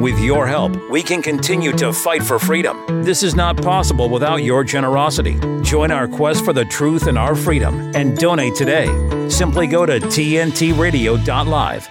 With your help, we can continue to fight for freedom. This is not possible without your generosity. Join our quest for the truth and our freedom and donate today. Simply go to tntradio.live.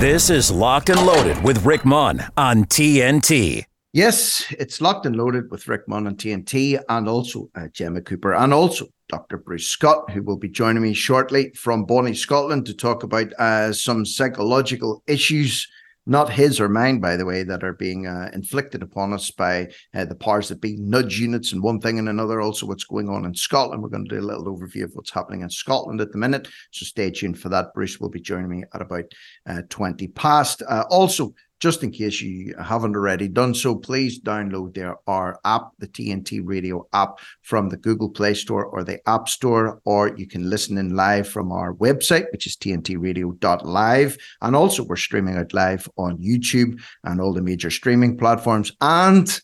This is Locked and Loaded with Rick Munn on TNT. Yes, it's locked and loaded with Rick Munn on TNT and also uh, Gemma Cooper and also Dr. Bruce Scott, who will be joining me shortly from Bonnie, Scotland, to talk about uh, some psychological issues, not his or mine, by the way, that are being uh, inflicted upon us by uh, the powers that be, nudge units and one thing and another. Also, what's going on in Scotland. We're going to do a little overview of what's happening in Scotland at the minute. So stay tuned for that. Bruce will be joining me at about uh, 20 past. Uh, also, just in case you haven't already done so, please download their our app, the TNT Radio app from the Google Play Store or the App Store, or you can listen in live from our website, which is tntradio.live. And also, we're streaming out live on YouTube and all the major streaming platforms. And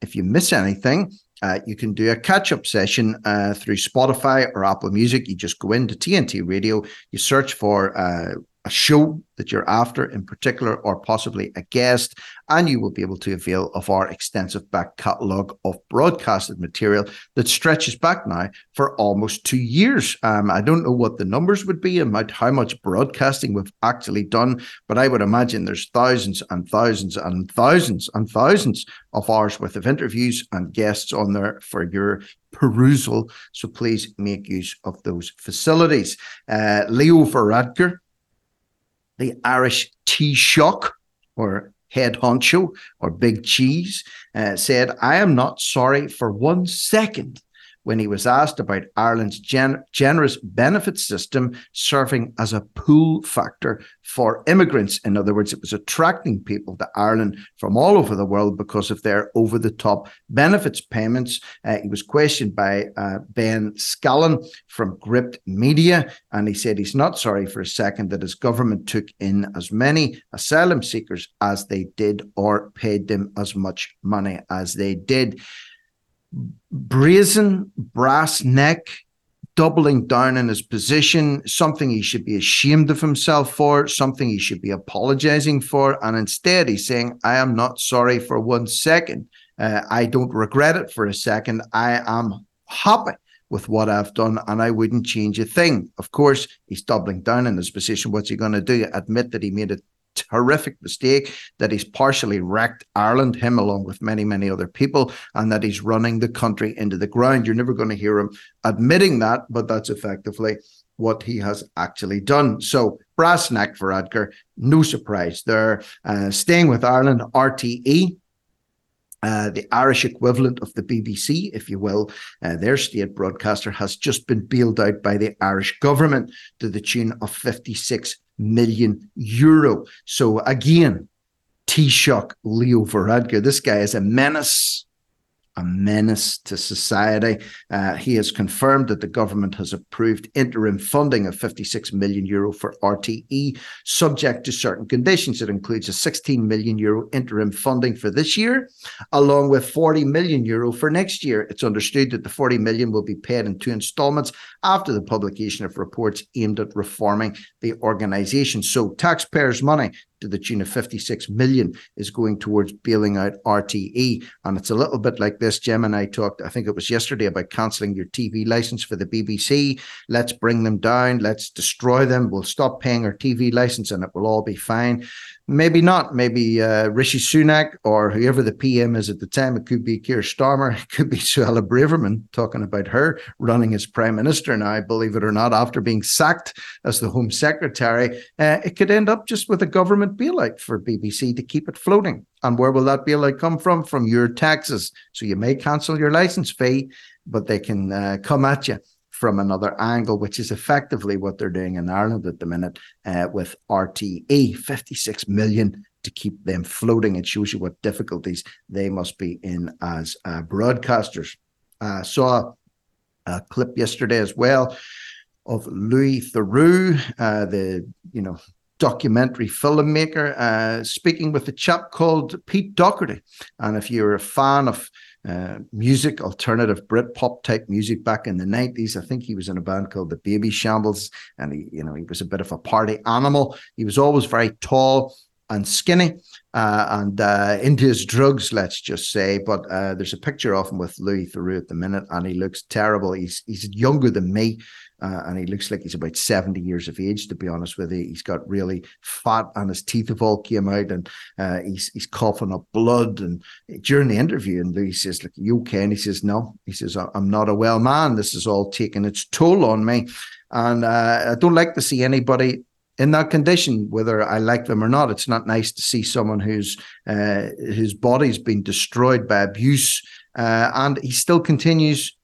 if you miss anything, uh, you can do a catch up session uh, through Spotify or Apple Music. You just go into TNT Radio, you search for uh, a show that you're after in particular, or possibly a guest, and you will be able to avail of our extensive back catalogue of broadcasted material that stretches back now for almost two years. Um, I don't know what the numbers would be and how much broadcasting we've actually done, but I would imagine there's thousands and thousands and thousands and thousands of hours worth of interviews and guests on there for your perusal. So please make use of those facilities. Uh, Leo Varadkar the Irish Taoiseach or head honcho or big cheese uh, said, I am not sorry for one second when he was asked about Ireland's gen- generous benefit system serving as a pull factor for immigrants. In other words, it was attracting people to Ireland from all over the world because of their over the top benefits payments. Uh, he was questioned by uh, Ben Scallan from Gript Media, and he said he's not sorry for a second that his government took in as many asylum seekers as they did or paid them as much money as they did brazen, brass neck, doubling down in his position, something he should be ashamed of himself for, something he should be apologizing for. And instead, he's saying, I am not sorry for one second. Uh, I don't regret it for a second. I am happy with what I've done and I wouldn't change a thing. Of course, he's doubling down in his position. What's he going to do? Admit that he made a horrific mistake, that he's partially wrecked Ireland, him along with many, many other people, and that he's running the country into the ground. You're never going to hear him admitting that, but that's effectively what he has actually done. So, brass neck Varadkar, no surprise there. Uh, staying with Ireland, RTE, uh, the Irish equivalent of the BBC, if you will, uh, their state broadcaster has just been bailed out by the Irish government to the tune of 56 million euro. So again, Taoiseach Leo Varadkar, this guy is a menace a menace to society. Uh, he has confirmed that the government has approved interim funding of 56 million euro for RTE, subject to certain conditions. It includes a 16 million euro interim funding for this year, along with 40 million euro for next year. It's understood that the 40 million will be paid in two installments after the publication of reports aimed at reforming the organisation. So taxpayers' money to the tune of 56 million is going towards bailing out RTE. And it's a little bit like this. Jem and I talked, I think it was yesterday, about cancelling your TV license for the BBC. Let's bring them down. Let's destroy them. We'll stop paying our TV license and it will all be fine. Maybe not. Maybe uh, Rishi Sunak or whoever the PM is at the time. It could be Keir Starmer. It could be Suella Braverman talking about her running as prime minister now, believe it or not, after being sacked as the Home Secretary. Uh, it could end up just with a government bailout for BBC to keep it floating. And where will that bailout come from? From your taxes. So you may cancel your license fee, but they can uh, come at you from another angle, which is effectively what they're doing in Ireland at the minute uh, with RTE, 56 million to keep them floating. It shows you what difficulties they must be in as uh, broadcasters. Uh, saw a clip yesterday as well of Louis Theroux, uh, the you know documentary filmmaker, uh, speaking with a chap called Pete Doherty. And if you're a fan of uh, music, alternative Brit pop type music back in the 90s. I think he was in a band called the Babyshambles, and he, you know, he was a bit of a party animal. He was always very tall. and skinny uh, and uh, into his drugs, let's just say. But uh, there's a picture of him with Louis Theroux at the minute, and he looks terrible. He's he's younger than me, uh, and he looks like he's about 70 years of age, to be honest with you. He's got really fat, and his teeth have all came out, and uh, he's he's coughing up blood. And during the interview, and Louis says, "Look, you okay?" And he says, "No." He says, "I'm not a well man. This is all taking its toll on me." And uh, I don't like to see anybody in that condition, whether I like them or not. It's not nice to see someone whose uh, whose body's been destroyed by abuse, uh, and he still continues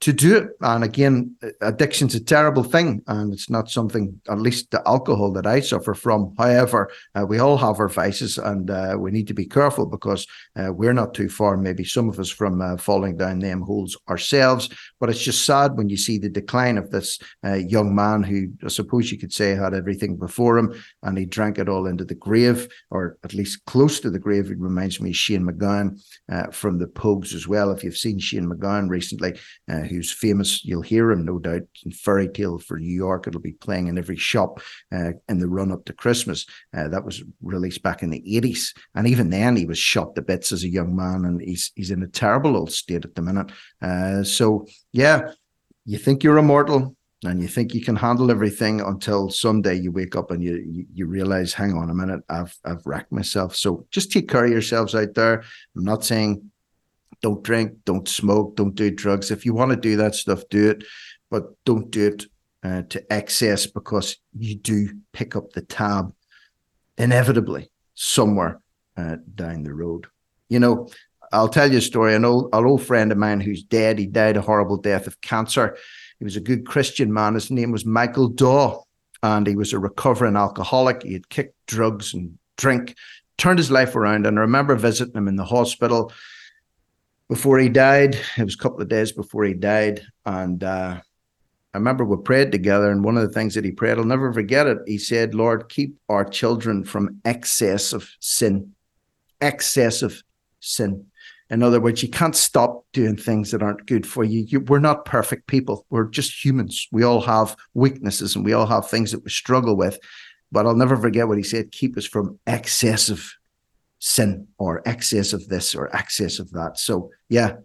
to do it. And again, addiction's a terrible thing, and it's not something, at least the alcohol that I suffer from. However, uh, we all have our vices, and uh, we need to be careful because uh, we're not too far, maybe some of us, from uh, falling down them holes ourselves. But it's just sad when you see the decline of this uh, young man who, I suppose you could say, had everything before him, and he drank it all into the grave, or at least close to the grave. It reminds me of Shane MacGowan uh, from the Pogues as well. If you've seen Shane MacGowan recently, who's famous. You'll hear him, no doubt, in Fairy Tale for New York. It'll be playing in every shop uh, in the run up to Christmas. Uh, that was released back in the 80s. And even then, he was shot to bits as a young man, and he's, he's in a terrible old state at the minute. Uh, so, yeah, you think you're immortal, and you think you can handle everything until someday you wake up and you, you, you realize, hang on a minute, I've I've wrecked myself. So just take care of yourselves out there. I'm not saying don't drink, don't smoke, don't do drugs. If you want to do that stuff, do it, but don't do it uh, to excess because you do pick up the tab inevitably somewhere uh, down the road. You know, I'll tell you a story. An old, an old friend of mine who's dead, he died a horrible death of cancer. He was a good Christian man. His name was Michael Daw, and he was a recovering alcoholic. He had kicked drugs and drink, turned his life around. And I remember visiting him in the hospital before he died. It was a couple of days before he died. And uh, I remember we prayed together. And one of the things that he prayed, I'll never forget it. He said, Lord, keep our children from excess of sin, excess of sin. In other words, you can't stop doing things that aren't good for you. you. We're not perfect people. We're just humans. We all have weaknesses and we all have things that we struggle with. But I'll never forget what he said keep us from excessive sin or excess of this or excess of that. So, yeah,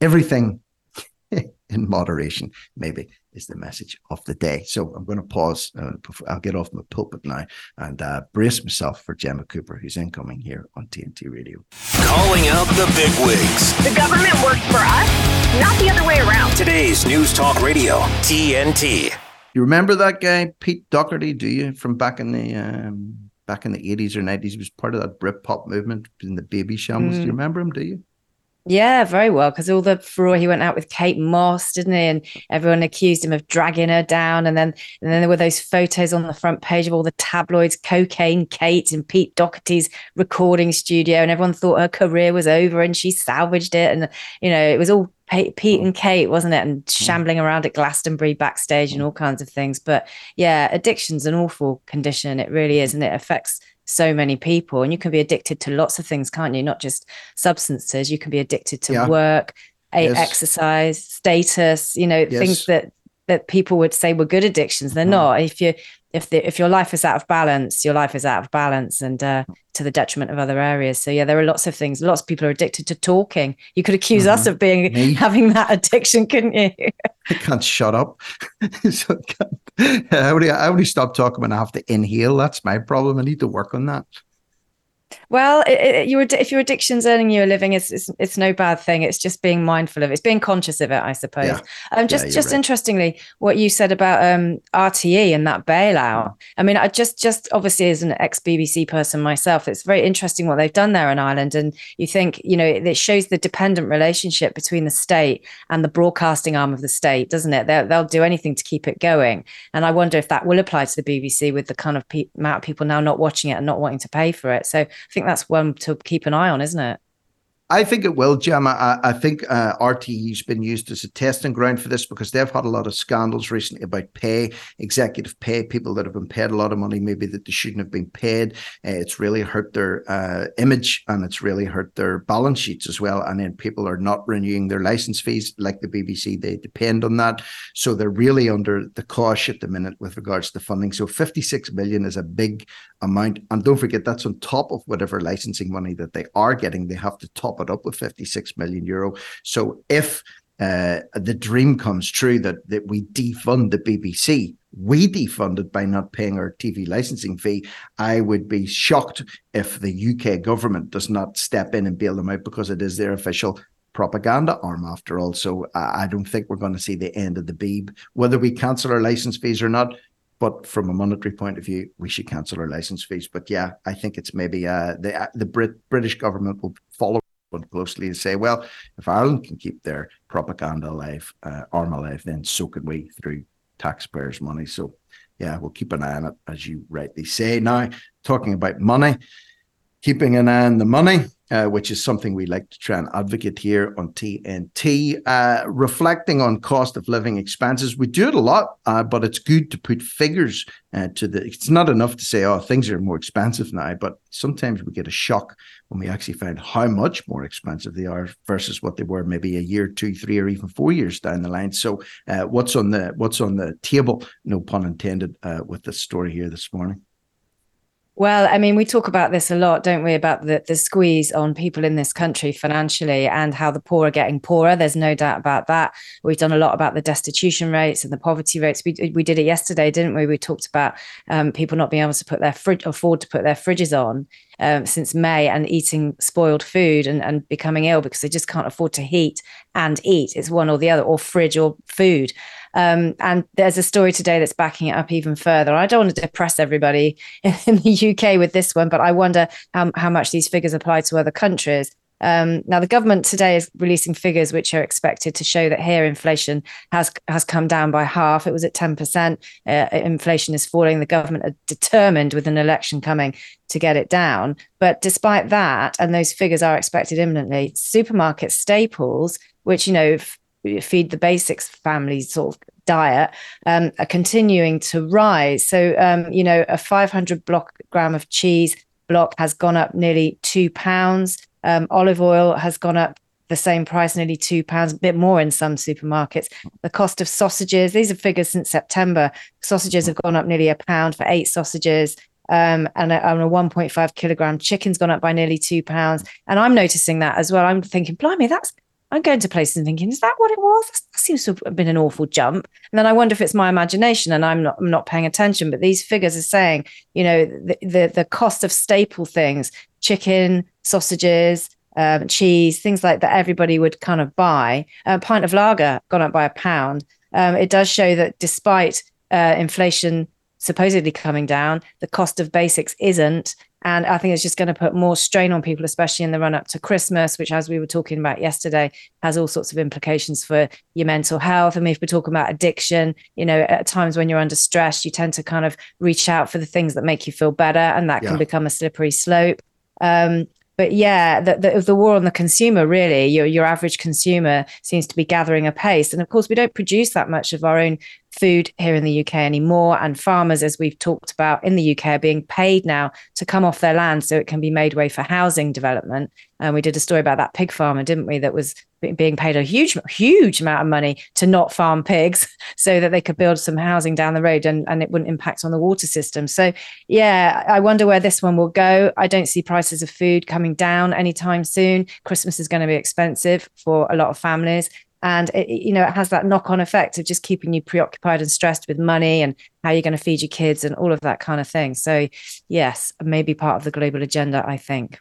everything in moderation, maybe is the message of the day. So I'm going to pause. Uh, I'll get off my pulpit now and uh, brace myself for Gemma Cooper, who's incoming here on TNT Radio. Calling out the big wigs. The government works for us, not the other way around. Today's News Talk Radio, TNT. You remember that guy, Pete Doherty, do you, from back in the um, back in the 80s or 90s. He was part of that Britpop movement in the Babyshambles. Mm. Do you mm. remember him? Do you? Yeah, very well. Because all the furore he went out with Kate Moss, didn't he? And everyone accused him of dragging her down. And then, and then there were those photos on the front page of all the tabloids, cocaine Kate and Pete Doherty's recording studio, and everyone thought her career was over, and she salvaged it. And you know, it was all Pete and mm. Kate, wasn't it? And mm. shambling around at Glastonbury backstage and mm. all kinds of things. But yeah, addiction's an awful condition. It really is. And it affects so many people. And you can be addicted to lots of things, can't you? Not just substances. You can be addicted to yeah. work, yes. exercise, status, you know, yes. things that that people would say were good addictions. They're mm. not. If you if the if your life is out of balance, your life is out of balance and uh, to the detriment of other areas. So yeah, there are lots of things. Lots of people are addicted to talking. You could accuse mm-hmm. us of being Me? having that addiction, couldn't you? I can't shut up. so I, I, only, I only stop talking when I have to inhale. That's my problem. I need to work on that. Well, it, it, your if your addiction's earning you a living, it's, it's, it's no bad thing. It's just being mindful of it. It's being conscious of it, I suppose. Yeah. Um, just yeah, just right. interestingly, what you said about um, RTE and that bailout. I mean, I just just obviously as an ex BBC person myself, it's very interesting what they've done there in Ireland. And you think, you know, it shows the dependent relationship between the state and the broadcasting arm of the state, doesn't it? They'll, they'll do anything to keep it going. And I wonder if that will apply to the BBC with the kind of pe- amount of people now not watching it and not wanting to pay for it. So think that's one to keep an eye on, isn't it? I think it will, Gemma. I, I think uh, RTE's been used as a testing ground for this because they've had a lot of scandals recently about pay, executive pay, people that have been paid a lot of money, maybe that they shouldn't have been paid. Uh, it's really hurt their uh, image and it's really hurt their balance sheets as well. And then people are not renewing their license fees like the BBC. They depend on that. So they're really under the cosh at the minute with regards to funding. So 56 million is a big amount. And don't forget, that's on top of whatever licensing money that they are getting. They have to top it up with 56 million euro. So if uh, the dream comes true that, that we defund the BBC, we defunded by not paying our TV licensing fee. I would be shocked if the UK government does not step in and bail them out because it is their official propaganda arm after all. So I don't think we're going to see the end of the Beeb. Whether we cancel our license fees or not, but from a monetary point of view, we should cancel our license fees. But yeah, I think it's maybe uh, the uh, the Brit British government will follow closely and say, well, if Ireland can keep their propaganda alive, uh, arm alive, then so can we through taxpayers' money. So yeah, we'll keep an eye on it, as you rightly say. Now, talking about money, keeping an eye on the money uh, which is something we like to try and advocate here on TNT. Uh, reflecting on cost of living expenses, we do it a lot, uh, but it's good to put figures uh, to the. It's not enough to say, "Oh, things are more expensive now," but sometimes we get a shock when we actually find how much more expensive they are versus what they were maybe a year, two, three, or even four years down the line. So, uh, what's on the what's on the table? No pun intended. Uh, with this story here this morning. Well, I mean, we talk about this a lot, don't we? About the, the squeeze on people in this country financially and how the poor are getting poorer. There's no doubt about that. We've done a lot about the destitution rates and the poverty rates. We, we did it yesterday, didn't we? We talked about um, people not being able to put their fridge, afford to put their fridges on um, since May and eating spoiled food and, and becoming ill because they just can't afford to heat and eat. It's one or the other, or fridge or food. Um, and there's a story today that's backing it up even further. I don't want to depress everybody in the UK with this one, but I wonder how, how much these figures apply to other countries. Um, now, the government today is releasing figures which are expected to show that here inflation has has come down by half. It was at ten percent. Uh, inflation is falling. The government are determined, with an election coming, to get it down. But despite that, and those figures are expected imminently, supermarket staples, which you know feed the basics families sort of diet um, are continuing to rise. So, um, you know, a 500 block gram of cheese block has gone up nearly two pounds. Um, olive oil has gone up the same price, nearly two pounds, a bit more in some supermarkets. The cost of sausages, these are figures since September. Sausages have gone up nearly a pound for eight sausages. Um, and a, a 1.5 kilogram chicken's gone up by nearly two pounds. And I'm noticing that as well. I'm thinking, blimey, that's I'm going to places and thinking, is that what it was? That seems to have been an awful jump. And then I wonder if it's my imagination and I'm not I'm not paying attention. But these figures are saying, you know, the the, the cost of staple things, chicken, sausages, um, cheese, things like that, everybody would kind of buy. A pint of lager gone up by a pound. Um, it does show that despite uh, inflation supposedly coming down, the cost of basics isn't. And I think it's just going to put more strain on people, especially in the run up to Christmas, which, as we were talking about yesterday, has all sorts of implications for your mental health. I mean, if we're talking about addiction, you know, at times when you're under stress, you tend to kind of reach out for the things that make you feel better, and that yeah. can become a slippery slope. Um, but yeah, the, the, the, war on the consumer, really, your, your average consumer seems to be gathering a pace. And of course, we don't produce that much of our own food here in the UK anymore. And farmers, as we've talked about in the UK, are being paid now to come off their land so it can be made way for housing development. And we did a story about that pig farmer, didn't we? That was being paid a huge, huge amount of money to not farm pigs so that they could build some housing down the road and, and it wouldn't impact on the water system. So, yeah, I wonder where this one will go. I don't see prices of food coming down anytime soon. Christmas is going to be expensive for a lot of families and it, you know it has that knock-on effect of just keeping you preoccupied and stressed with money and how you're going to feed your kids and all of that kind of thing. So yes maybe part of the global agenda i think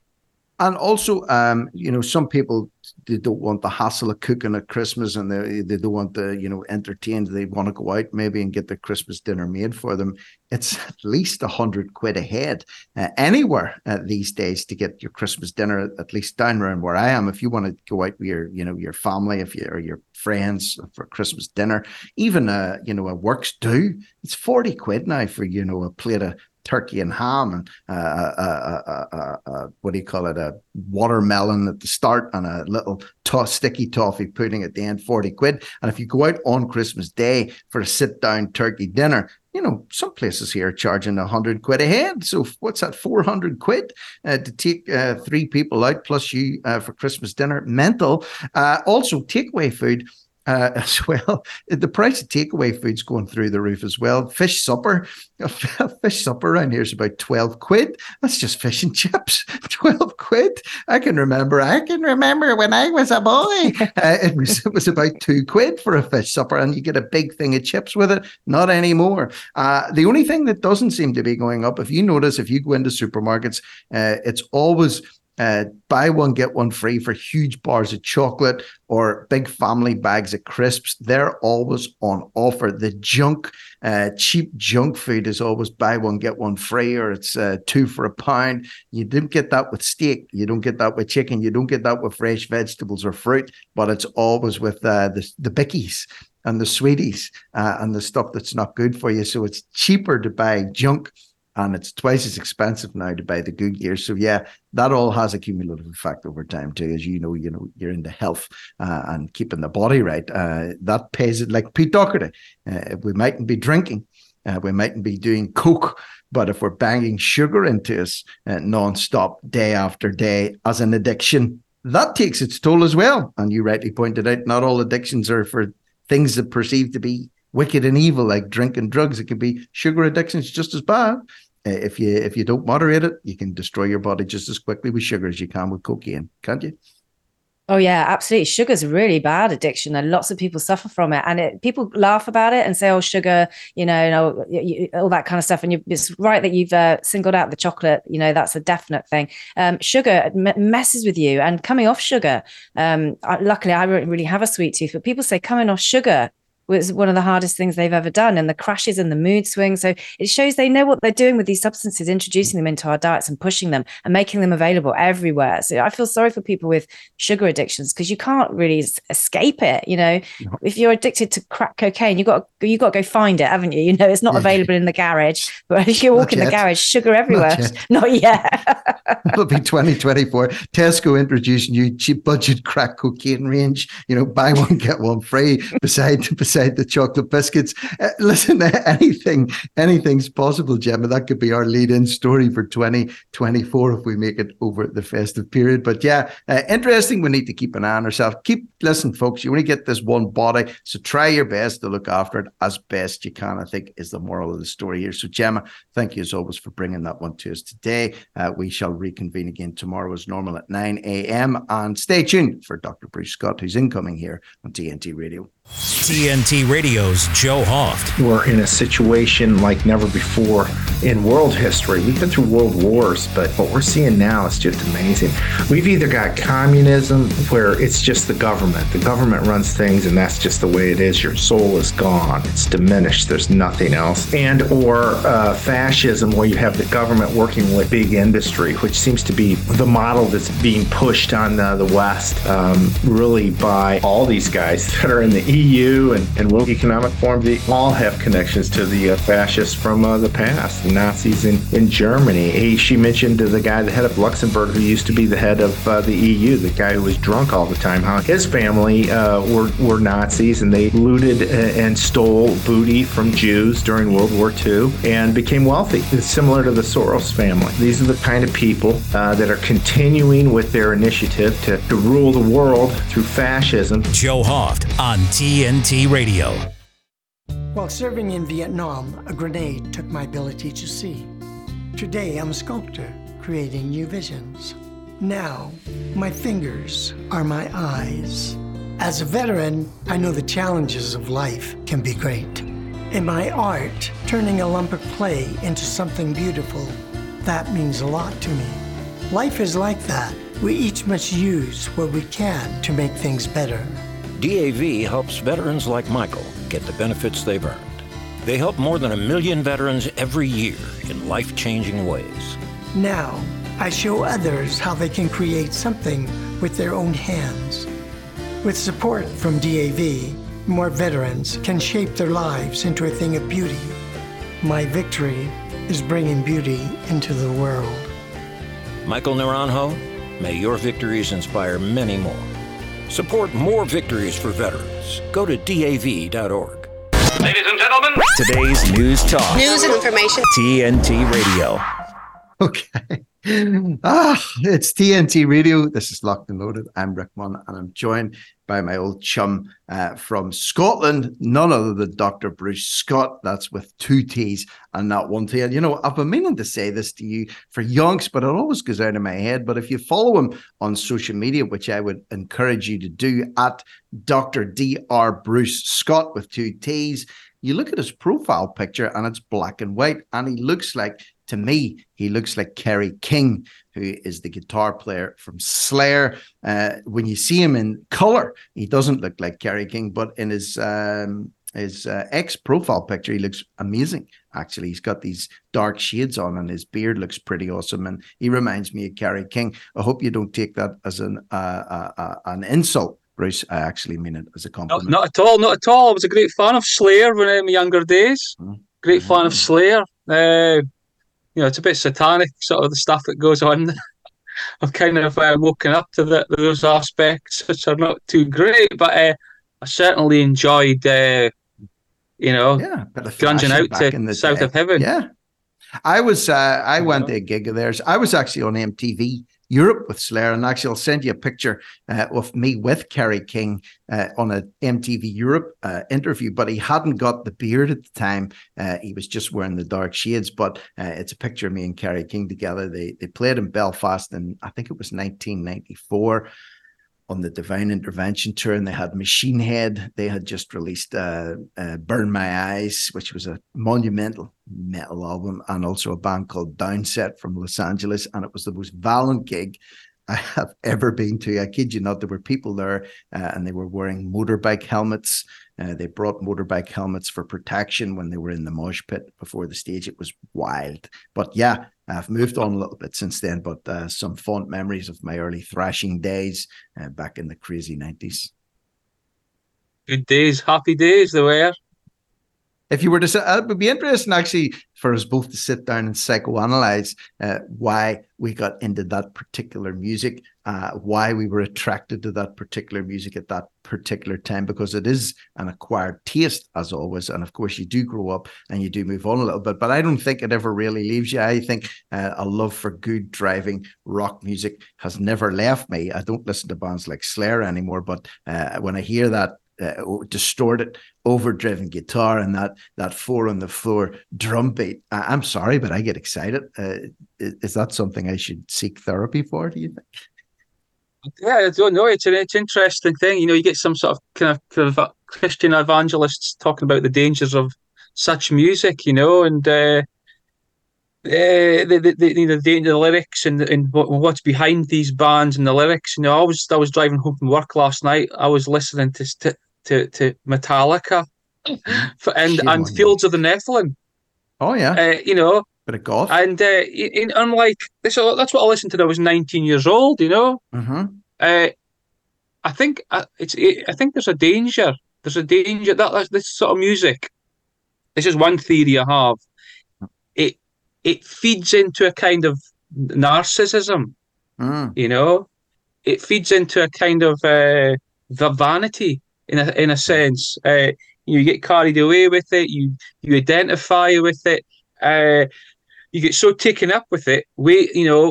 and also um, you know some people they don't want the hassle of cooking at Christmas and they, they don't want the, you know, entertained. They want to go out maybe and get the Christmas dinner made for them. It's at least a hundred quid a head uh, anywhere uh, these days to get your Christmas dinner, at least down around where I am. If you want to go out with your, you know, your family, if you or your friends for Christmas dinner, even, uh, you know, a works do, it's 40 quid now for, you know, a plate of turkey and ham and uh, uh, uh, uh, what do you call it? A watermelon at the start and a little to- sticky toffee pudding at the end, 40 quid. And if you go out on Christmas Day for a sit down turkey dinner, you know, some places here are charging a hundred quid a head. So what's that? Four hundred quid uh, to take uh, three people out plus you uh, for Christmas dinner. Mental. Also, takeaway food uh, as well. The price of takeaway food's going through the roof as well. Fish supper, a fish supper around here is about 12 quid. That's just fish and chips. 12 quid. I can remember, I can remember when I was a boy, uh, it, was, it was about two quid for a fish supper and you get a big thing of chips with it. Not anymore. Uh, the only thing that doesn't seem to be going up, if you notice, if you go into supermarkets, uh, it's always uh, buy one get one free for huge bars of chocolate or big family bags of crisps. They're always on offer. The junk uh, cheap junk food is always buy one get one free or it's uh, two for a pound. You don't get that with steak. You don't get that with chicken. You don't get that with fresh vegetables or fruit but it's always with uh, the, the bickies and the sweeties uh, and the stuff that's not good for you. So it's cheaper to buy junk and it's twice as expensive now to buy the good gear. So yeah, that all has a cumulative effect over time too. As you know, you know you're into health uh, and keeping the body right. Uh, that pays it like Pete Doherty. Uh, we mightn't be drinking, uh, we mightn't be doing coke, but if we're banging sugar into us uh, non-stop day after day as an addiction, that takes its toll as well. And you rightly pointed out, not all addictions are for things that perceive to be wicked and evil, like drinking drugs. It could be sugar addictions just as bad. Uh, if you if you don't moderate it, you can destroy your body just as quickly with sugar as you can with cocaine, can't you? Oh yeah, absolutely. Sugar's a really bad addiction, and lots of people suffer from it. And it, people laugh about it and say, "Oh, sugar," you know, you all that kind of stuff. And you, it's right that you've uh, singled out the chocolate. You know, that's a definite thing. Um, sugar m- messes with you, and coming off sugar. Um, I, luckily, I don't really have a sweet tooth, but people say coming off sugar was one of the hardest things they've ever done and the crashes and the mood swings. So it shows they know what they're doing with these substances introducing them into our diets and pushing them and making them available everywhere. So i feel sorry for people with sugar addictions because you can't really escape it you know? No. if you're addicted to crack cocaine you got you got to go find it haven't you? You know it's not available in the garage but as you walk in the garage sugar everywhere. not yet, not yet. it'll be 2024 tesco introduced new cheap budget crack cocaine range. You know buy one get one free beside beside said the chocolate biscuits. Uh, listen, anything, anything's possible, Gemma. That could be our lead-in story for 2024 if we make it over the festive period. But yeah, uh, interesting. We need to keep an eye on ourselves. Keep listen, folks. You only get this one body, so try your best to look after it as best you can. I think is the moral of the story here. So Gemma, thank you as always for bringing that one to us today. Uh, we shall reconvene again tomorrow as normal at 9 a.m. and stay tuned for Dr. Bruce Scott, who's incoming here on TNT Radio. TNT Radio's Joe Hoft. We're in a situation like never before in world history. We've been through world wars, but what we're seeing now is just amazing. We've either got communism where it's just the government. The government runs things and that's just the way it is. Your soul is gone. It's diminished. There's nothing else. And or uh, fascism where you have the government working with big industry, which seems to be the model that's being pushed on uh, the West um, really by all these guys that are in the EU and, and World Economic Forum, they all have connections to the uh, fascists from uh, the past, the Nazis in, in Germany. He, she mentioned the guy, the head of Luxembourg, who used to be the head of uh, the EU, the guy who was drunk all the time, how his family uh, were, were Nazis and they looted uh, and stole booty from Jews during World War II and became wealthy. It's similar to the Soros family. These are the kind of people uh, that are continuing with their initiative to, to rule the world through fascism. Joe Hoft on T. TNT Radio. While serving in Vietnam, a grenade took my ability to see. Today, I'm a sculptor, creating new visions. Now, my fingers are my eyes. As a veteran, I know the challenges of life can be great. In my art, turning a lump of clay into something beautiful, that means a lot to me. Life is like that. We each must use what we can to make things better. DAV helps veterans like Michael get the benefits they've earned. They help more than a million veterans every year in life changing ways. Now, I show others how they can create something with their own hands. With support from DAV, more veterans can shape their lives into a thing of beauty. My victory is bringing beauty into the world. Michael Naranjo, may your victories inspire many more. Support more victories for veterans. Go to DAV.org. Ladies and gentlemen, Today's News Talk. News and information. TNT Radio. Okay. Ah, it's TNT Radio. This is Locked and Loaded. I'm Rick Munn, and I'm joined by my old chum uh, from Scotland, none other than Dr. Bruce Scott. That's with two T's and not one T. And you know, I've been meaning to say this to you for yonks, but it always goes out of my head. But if you follow him on social media, which I would encourage you to do at Dr. Dr. Bruce Scott with two T's, you look at his profile picture and it's black and white, and he looks like to me, he looks like Kerry King, who is the guitar player from Slayer. Uh, when you see him in color, he doesn't look like Kerry King, but in his um, his uh, ex profile picture, he looks amazing. Actually, he's got these dark shades on, and his beard looks pretty awesome. And he reminds me of Kerry King. I hope you don't take that as an uh, uh, uh, an insult. Bruce, I actually mean it as a No, compliment. not at all, not at all. I was a great fan of Slayer when in my younger days. Mhm. Great fan of Slayer. Uh, you know, it's a bit satanic, sort of the stuff that goes on. I've kind of uh, woken up to the, those aspects, which are not too great, but uh, I certainly enjoyed, uh, you know, yeah, grunging out to in the South day. of Heaven. Yeah. I was uh I went to a gig of theirs. I was actually on MTV Europe with Slayer, and actually I'll send you a picture uh, of me with Kerry King uh, on a MTV Europe uh, interview. But he hadn't got the beard at the time; uh, he was just wearing the dark shades. But uh, it's a picture of me and Kerry King together. They they played in Belfast, and I think it was 1994 on the Divine Intervention tour, and they had Machine Head. They had just released uh, uh, Burn My Eyes, which was a monumental metal album, and also a band called Downset from Los Angeles. And it was the most violent gig I have ever been to. I kid you not, there were people there, uh, and they were wearing motorbike helmets. Uh, they brought motorbike helmets for protection when they were in the mosh pit before the stage. It was wild. But yeah, I've moved on a little bit since then, but uh, some fond memories of my early thrashing days uh, back in the crazy 90s. Good days, happy days they were. If you were to say, uh, it would be interesting actually for us both to sit down and psychoanalyze uh, why we got into that particular music, uh, why we were attracted to that particular music at that particular time, because it is an acquired taste, as always. And of course, you do grow up and you do move on a little bit, but I don't think it ever really leaves you. I think uh, a love for good driving rock music has never left me. I don't listen to bands like Slayer anymore, but uh, when I hear that uh, distorted, overdriven guitar and that that four on the floor drum beat. I, am sorry, but I get excited. Uh, is, is, that something I should seek therapy for? Do you think? Yeah, I don't know. It's an it's interesting thing. You know, you get some sort of kind of, kind of Christian evangelists talking about the dangers of such music. You know, and. Uh, uh, the, the, the, you know, the, the lyrics and, and what's behind these bands and the lyrics. You know, I was I was driving home from work last night. I was listening to to, to, to Metallica for, and Shame and Fields you. of the Nephilim. Oh yeah, Uh, you know, bit of golf. and uh, in, I'm like, this, that's what I listened to. when I was 19 years old. You know, mm-hmm. uh, I think uh, it's it, I think there's a danger. There's a danger that that's, this sort of music. This is one theory I have. It feeds into a kind of narcissism. Mm. You know, it feeds into a kind of uh, the vanity in a in a sense. Uh, you get carried away with it. You you identify with it. Uh, you get so taken up with it. Way you know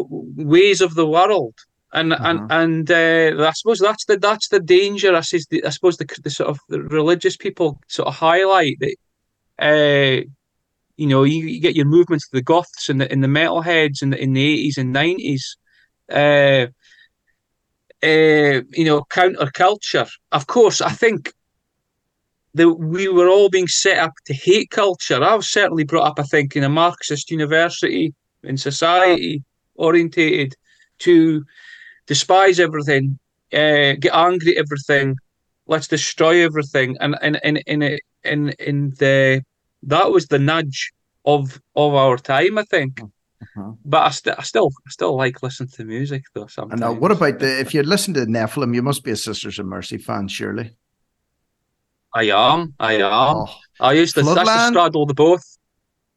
ways of the world. And Mhm. and and uh, I suppose that's the that's the danger. I says the, I suppose the, the sort of the religious people sort of highlight that. Uh, you know, you, you get your movements of the goths and the in the metalheads in the in the eighties and nineties. Uh, uh, you know, counterculture. Of course, I think that we were all being set up to hate culture. I was certainly brought up, I think, in a Marxist university in society, orientated to despise everything, uh, get angry at everything, let's destroy everything, and and and in in in the that was the nudge of of our time, I think. Mhm. But I, st- I still I still like listening to music though. Sometimes. I know. What about the? If you listen to Nephilim, you must be a Sisters of Mercy fan, surely. I am. I am. Oh, I used to, I used to Floodland? straddle the both.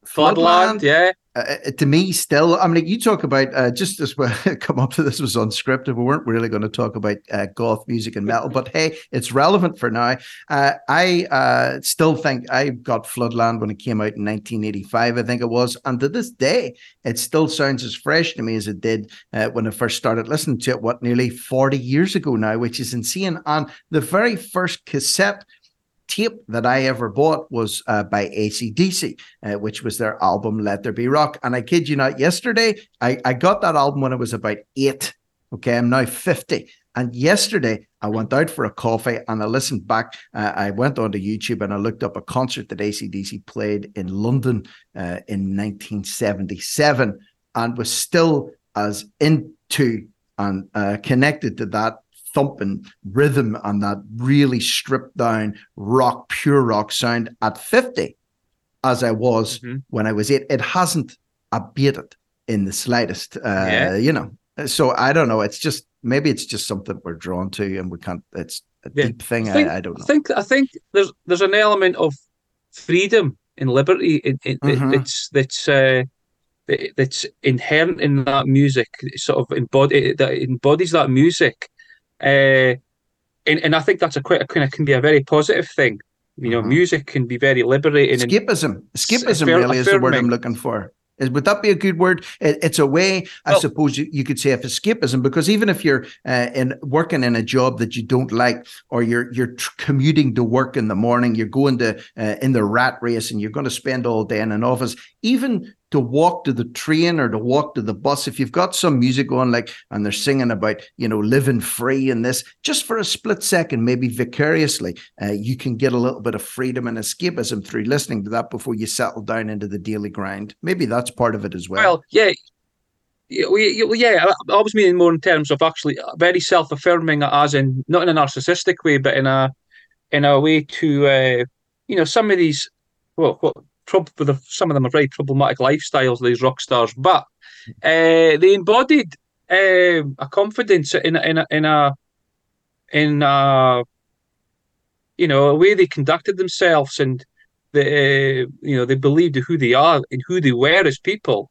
Floodland, yeah. Uh, to me, still, I mean, you talk about uh, just as well come up to this was unscripted. We weren't really going to talk about uh, goth music and metal, but hey, it's relevant for now. Uh, I uh, still think I got Floodland when it came out in 1985, I think it was, and to this day, it still sounds as fresh to me as it did uh, when I first started listening to it. What nearly 40 years ago now, which is insane. And the very first cassette tape that I ever bought was uh, by ACDC, uh, which was their album Let There Be Rock. And I kid you not, yesterday I, I got that album when I was about eight. Okay, I'm now 50. And yesterday I went out for a coffee and I listened back. Uh, I went onto YouTube and I looked up a concert that ACDC played in London uh, in 1977 and was still as into and uh, connected to that thumping rhythm and that really stripped down rock, pure rock sound at 50 as I was mm-hmm. when I was eight. It hasn't abated in the slightest, uh, yeah. you know. So I don't know. It's just maybe it's just something we're drawn to and we can't, it's a yeah. deep thing. I, think, I, I, don't know. I think, I think there's, there's an element of freedom and liberty in, in, mm-hmm. that's, that's, uh, that's inherent in that music, sort of embody that embodies that music uh, and, and I think that's a quite a kind of can be a very positive thing. You know, mm-hmm. music can be very liberating. Escapism. Escapism really is the word I'm looking for. Is, would that be a good word? It, it's a way, I well, suppose, you, you, could say of escapism, because even if you're uh, in working in a job that you don't like, or you're you're tr- commuting to work in the morning, you're going to uh, in the rat race, and you're going to spend all day in an office, even to walk to the train or to walk to the bus, if you've got some music on, like, and they're singing about, you know, living free and this, just for a split second, maybe vicariously, uh, you can get a little bit of freedom and escapism through listening to that before you settle down into the daily grind. Maybe that's part of it as well. Well, yeah. Yeah, I was meaning more in terms of actually very self-affirming, as in not in a narcissistic way, but in a in a way to uh, you know some of these well, what prob- the, some of them are very problematic lifestyles, these rock stars, but uh, they embodied uh, a confidence in in a, in a in a you know a way they conducted themselves and the uh, you know they believed who they are and who they were as people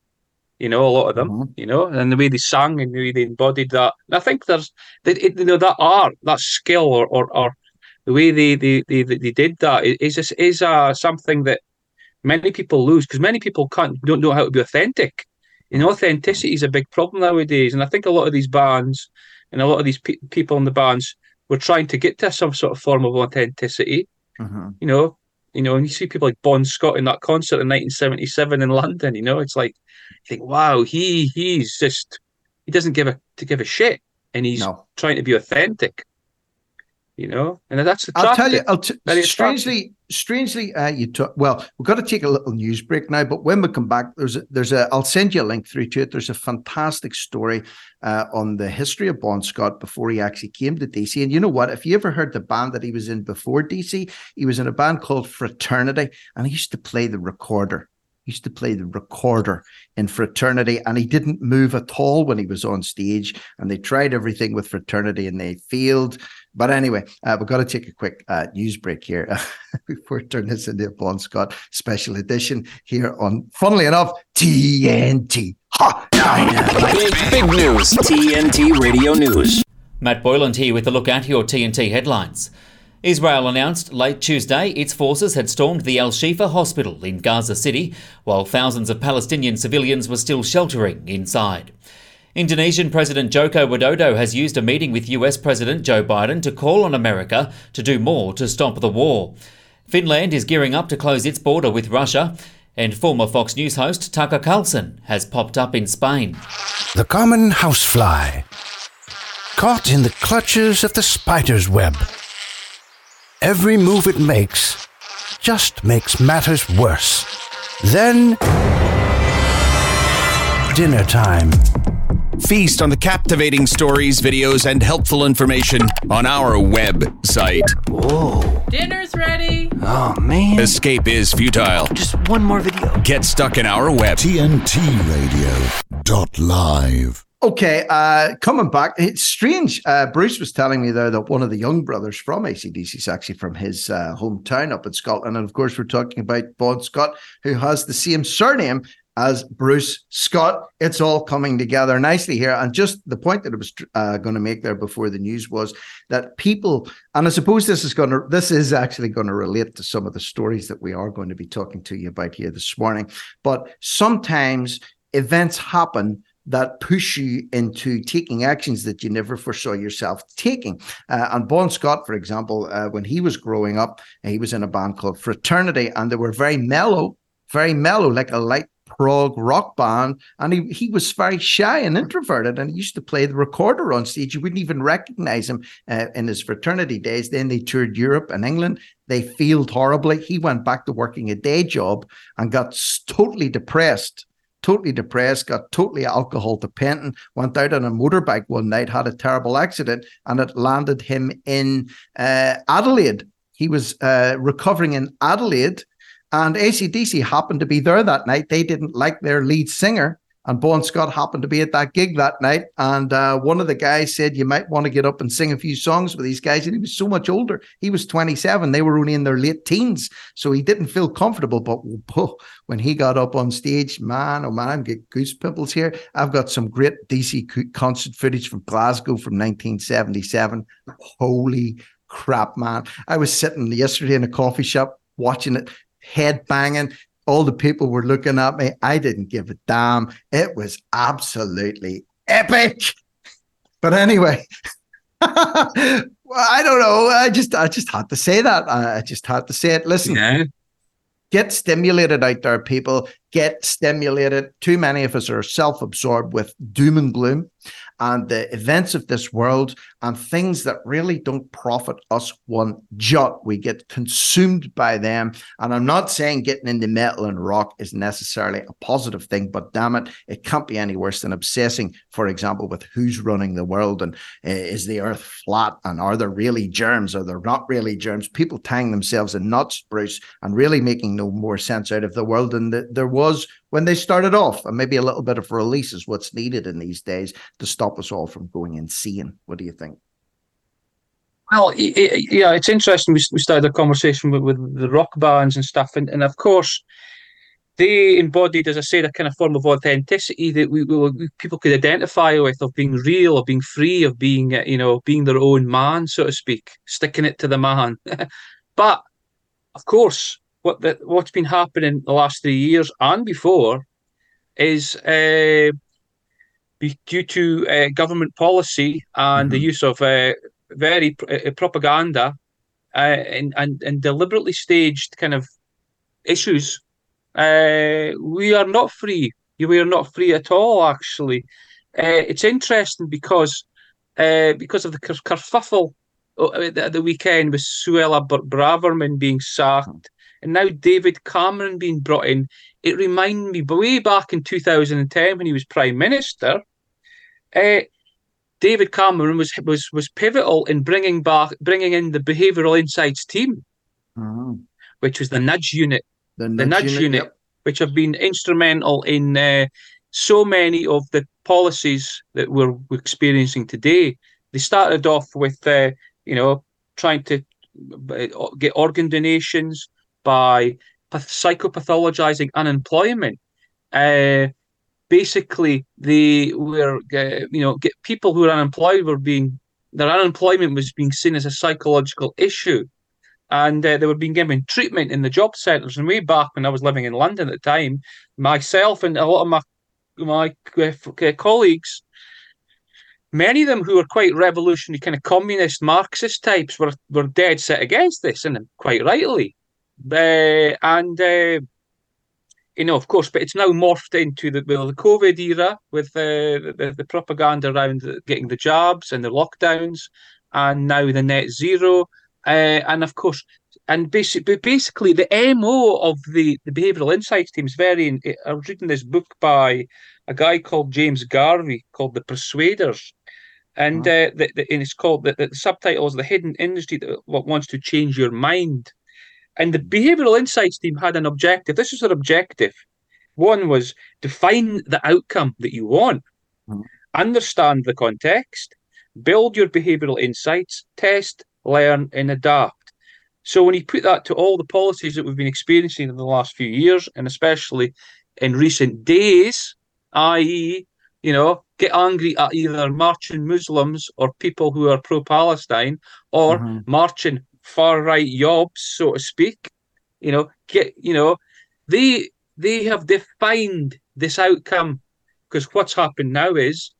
you know a lot of them mm-hmm. you know and the way they sang and the way they embodied that and i think there's that you know that art that skill or or, or the way they, they they they did that is is, is uh, something that many people lose because many people can't don't know how to be authentic. You know, authenticity is a big problem nowadays, and I think a lot of these bands and a lot of these pe- people in the bands were trying to get to some sort of form of authenticity. Mm-hmm. You know, you know, and you see people like Bon Scott in that concert in 1977 in London. You know, it's like you think, wow, he he's just he doesn't give a to give a shit, and he's no. trying to be authentic you know, and that's attractive. I'll tell you, I'll t- strangely, strangely, uh, you talk. Well, we've got to take a little news break now, but when we come back, there's a, there's a. I'll send you a link through to it. There's a fantastic story uh, on the history of Bon Scott before he actually came to DC. And you know what? If you ever heard the band that he was in before DC, he was in a band called Fraternity, and he used to play the recorder He used to play the recorder in fraternity and he didn't move at all when he was on stage and they tried everything with fraternity and they failed but anyway, uh, we've got to take a quick uh, news break here before we turn this into a Bon Scott special edition here on, funnily enough, TNT. Ha! Big, big news. TNT Radio News. Matt Boyland here with a look at your TNT headlines. Israel announced late Tuesday its forces had stormed the Al Shifa hospital in Gaza City, while thousands of Palestinian civilians were still sheltering inside. Indonesian President Joko Widodo has used a meeting with US President Joe Biden to call on America to do more to stop the war. Finland is gearing up to close its border with Russia, and former Fox News host Tucker Carlson has popped up in Spain. The common housefly, caught in the clutches of the spider's web. Every move it makes just makes matters worse. Then, dinner time. Feast on the captivating stories, videos, and helpful information on our website. Whoa. Dinner's ready. Oh, man. Escape is futile. Just one more video. Get stuck in our web. TNT Radio dot live. Okay, uh, coming back, it's strange. Uh, Bruce was telling me there that one of the young brothers from ACDC is actually from his uh, hometown up in Scotland. And of course, we're talking about Bon Scott, who has the same surname as Bruce Scott. It's all coming together nicely here. And just the point that I was uh, going to make there before the news was that people, and I suppose this is going to, this is actually going to relate to some of the stories that we are going to be talking to you about here this morning. But sometimes events happen that push you into taking actions that you never foresaw yourself taking. Uh, and Bon Scott, for example, uh, when he was growing up, he was in a band called Fraternity, and they were very mellow, very mellow, like a light prog rock band. And he, he was very shy and introverted, and he used to play the recorder on stage. You wouldn't even recognize him uh, in his fraternity days. Then they toured Europe and England. They failed horribly. He went back to working a day job and got totally depressed totally depressed, got totally alcohol dependent, went out on a motorbike one night, had a terrible accident, and it landed him in uh, Adelaide. He was uh, recovering in Adelaide, and ACDC happened to be there that night. They didn't like their lead singer, and Bon Scott happened to be at that gig that night. And uh, one of the guys said, You might want to get up and sing a few songs with these guys. And he was so much older. He was 27. They were only in their late teens. So he didn't feel comfortable. But when he got up on stage, man, oh man, I get goose pimples here. I've got some great DC concert footage from Glasgow from 1977. Holy crap, man. I was sitting yesterday in a coffee shop watching it head banging, all the people were looking at me. I didn't give a damn. It was absolutely epic. But anyway, well, I don't know. I just I just had to say that. I just had to say it. Listen, yeah. get stimulated out there, people. Get stimulated. Too many of us are self-absorbed with doom and gloom and the events of this world and things that really don't profit us one jot. We get consumed by them. And I'm not saying getting into metal and rock is necessarily a positive thing, but damn it, it can't be any worse than obsessing, for example, with who's running the world and uh, is the earth flat and are there really germs? Are there not really germs? People tying themselves in knots, Bruce, and really making no more sense out of the world than the, there was when they started off. And maybe a little bit of release is what's needed in these days to stop us all from going insane. What do you think? Well, yeah, it's interesting. We, started a conversation with, with the rock bands and stuff, and, and of course, they embodied, as I said, a kind of form of authenticity that we, we, people could identify with, of being real, of being free, of being uh, you know being their own man, so to speak, sticking it to the man. but of course, what the, what's been happening the last three years and before is uh, due to uh, government policy and mm-hmm. the use of uh, very uh, propaganda uh, and, and and deliberately staged kind of issues. Uh, we are not free. We are not free at all. Actually, it's interesting because because of the kerfuffle at the weekend with Suella Braverman being sacked and now David Cameron being brought in, it reminded me way back in 2010 when he was Prime Minister. Uh, David Cameron was was was pivotal in bringing back bringing in the behavioural insights team, mm-hmm. which was the nudge unit, the nudge, the nudge unit, unit yep. which have been instrumental in uh, so many of the policies that we're experiencing today. They started off with, uh, you know, trying to get organ donations, by psychopathologizing unemployment. Uh, basically, they were, uh, you know, get people who are unemployed were being their unemployment was being seen as a psychological issue, and uh, they were being given treatment in the job centres. And way back when I was living in London at the time, myself and a lot of my my uh, colleagues many of them who were quite revolutionary, kind of communist Marxist types, were were dead set against this, and quite rightly. Uh, and uh, you know, of course, but it's now morphed into the well, the COVID era with uh, the, the propaganda around getting the jobs and the lockdowns, and now the net zero, uh, and of course, and basically, basically the mo of the the behavioural insights team is very. I was reading this book by a guy called James Garvey called The Persuaders. And uh, the, the, and it's called the, the subtitle is the hidden industry that wants to change your mind. And the behavioral insights team had an objective. This was their objective. One was define the outcome that you want, mm-hmm. understand the context, build your behavioral insights, test, learn, and adapt. So when you put that to all the policies that we've been experiencing in the last few years, and especially in recent days, i.e., you know, get angry at either marching Muslims or people who are pro-Palestine or Mhm. marching far-right yobs, so to speak. You know, get you know, they they have defined this outcome because what's happened now is